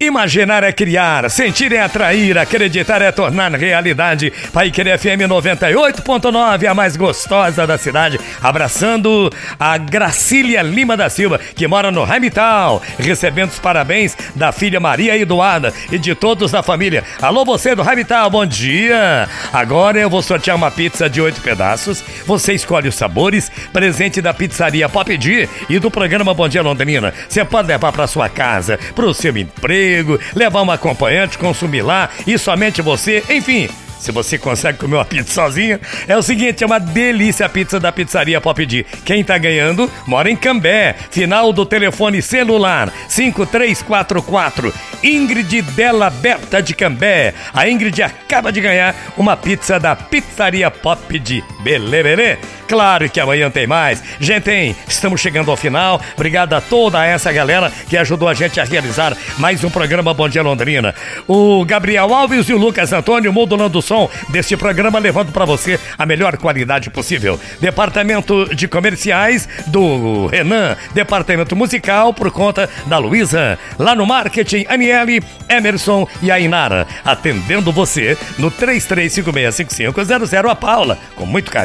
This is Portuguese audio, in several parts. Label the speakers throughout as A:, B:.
A: Imaginar é criar, sentir é atrair, acreditar é tornar realidade. Pai Querer FM 98.9, a mais gostosa da cidade. Abraçando a Gracília Lima da Silva, que mora no Ramital, recebendo os parabéns da filha Maria Eduarda e de todos da família. Alô, você do Ramital, bom dia! Agora eu vou sortear uma pizza de oito pedaços. Você escolhe os sabores, presente da pizzaria Pop D e do programa Bom Dia Londrina. Você pode levar para sua casa, para o seu emprego amigo, levar um acompanhante, consumir lá e somente você, enfim. Se você consegue comer uma pizza sozinha, é o seguinte, é uma delícia a pizza da pizzaria Pop D. Quem tá ganhando mora em Cambé, final do telefone celular 5344. Ingrid Della Berta de Cambé. A Ingrid acaba de ganhar uma pizza da pizzaria Pop D. Beleza? Claro que amanhã tem mais. Gente, hein? Estamos chegando ao final. Obrigado a toda essa galera que ajudou a gente a realizar mais um programa Bom Dia Londrina. O Gabriel Alves e o Lucas Antônio modulando o som deste programa, levando para você a melhor qualidade possível. Departamento de Comerciais do Renan. Departamento Musical por conta da Luísa. Lá no Marketing, Aniele, Emerson e a Inara. Atendendo você no 33565500 a Paula. Com muito carinho.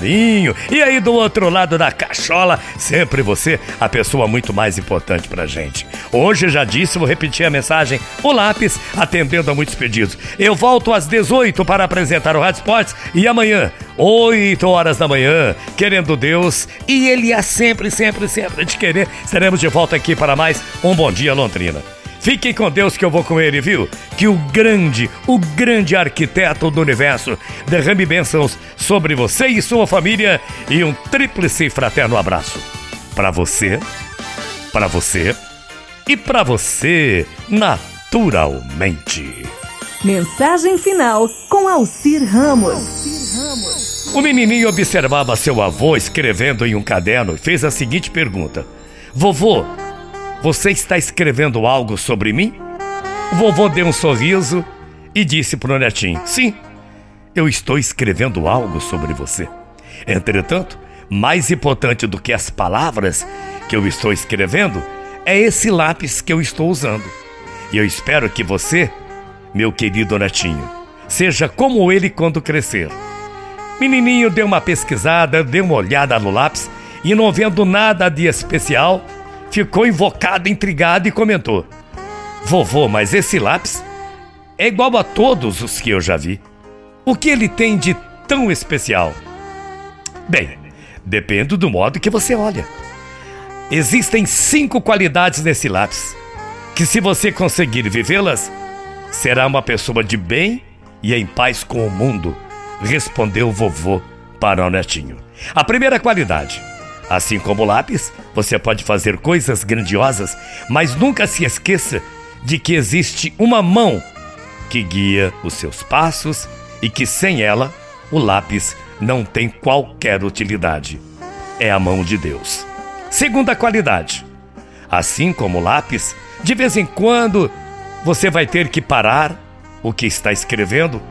A: E aí, do outro lado da cachola, sempre você, a pessoa muito mais importante pra gente. Hoje já disse, vou repetir a mensagem, o lápis, atendendo a muitos pedidos. Eu volto às 18 para apresentar o Rádio Sports e amanhã, 8 horas da manhã, querendo Deus, e Ele há sempre, sempre, sempre de querer, estaremos de volta aqui para mais um Bom Dia Londrina. Fiquem com Deus que eu vou com ele, viu? Que o grande, o grande arquiteto do universo derrame bênçãos sobre você e sua família e um tríplice fraterno abraço. Para você, para você e para você, naturalmente.
B: Mensagem final com Alcir Ramos.
A: O menininho observava seu avô escrevendo em um caderno e fez a seguinte pergunta: Vovô, você está escrevendo algo sobre mim? O vovô deu um sorriso e disse para o netinho: Sim, eu estou escrevendo algo sobre você. Entretanto, mais importante do que as palavras que eu estou escrevendo é esse lápis que eu estou usando. E eu espero que você, meu querido netinho, seja como ele quando crescer. Menininho deu uma pesquisada, deu uma olhada no lápis e não vendo nada de especial, ficou invocado, intrigado e comentou: Vovô, mas esse lápis é igual a todos os que eu já vi. O que ele tem de tão especial? Bem, depende do modo que você olha. Existem cinco qualidades nesse lápis que, se você conseguir vivê-las, será uma pessoa de bem e em paz com o mundo, respondeu o vovô para o netinho. A primeira qualidade Assim como o lápis, você pode fazer coisas grandiosas, mas nunca se esqueça de que existe uma mão que guia os seus passos e que sem ela o lápis não tem qualquer utilidade. É a mão de Deus. Segunda qualidade: assim como o lápis, de vez em quando você vai ter que parar o que está escrevendo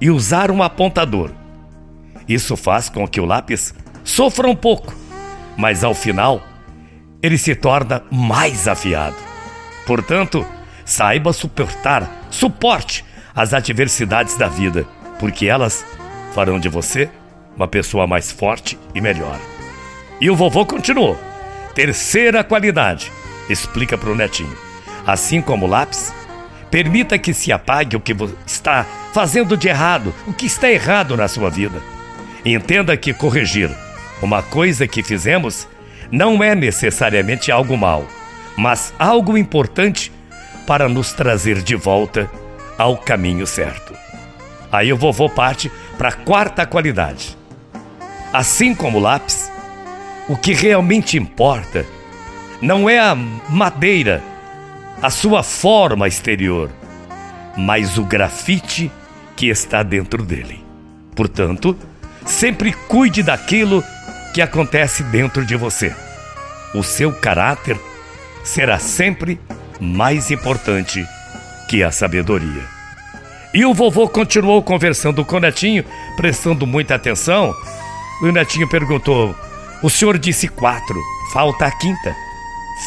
A: e usar um apontador. Isso faz com que o lápis sofra um pouco mas ao final ele se torna mais afiado. Portanto, saiba suportar, suporte as adversidades da vida, porque elas farão de você uma pessoa mais forte e melhor. E o vovô continuou. Terceira qualidade, explica para o netinho. Assim como o lápis, permita que se apague o que está fazendo de errado, o que está errado na sua vida. Entenda que corrigir uma coisa que fizemos não é necessariamente algo mal, mas algo importante para nos trazer de volta ao caminho certo. Aí o vovô parte para a quarta qualidade. Assim como o lápis, o que realmente importa não é a madeira, a sua forma exterior, mas o grafite que está dentro dele. Portanto, sempre cuide daquilo que acontece dentro de você. O seu caráter será sempre mais importante que a sabedoria. E o vovô continuou conversando com o netinho, prestando muita atenção. O netinho perguntou: O senhor disse quatro, falta a quinta.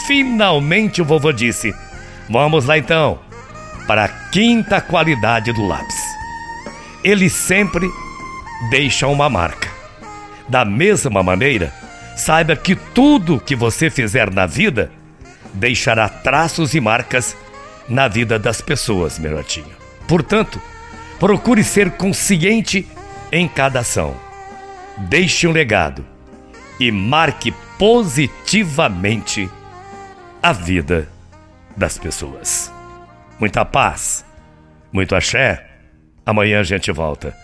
A: Finalmente o vovô disse: Vamos lá então. para a quinta qualidade do lápis. Ele sempre deixa uma marca. Da mesma maneira, saiba que tudo que você fizer na vida deixará traços e marcas na vida das pessoas, meu netinho. Portanto, procure ser consciente em cada ação. Deixe um legado e marque positivamente a vida das pessoas. Muita paz, muito axé. Amanhã a gente volta.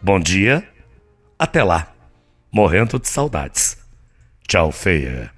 A: Bom dia, até lá. Morrendo de saudades. Tchau, feia.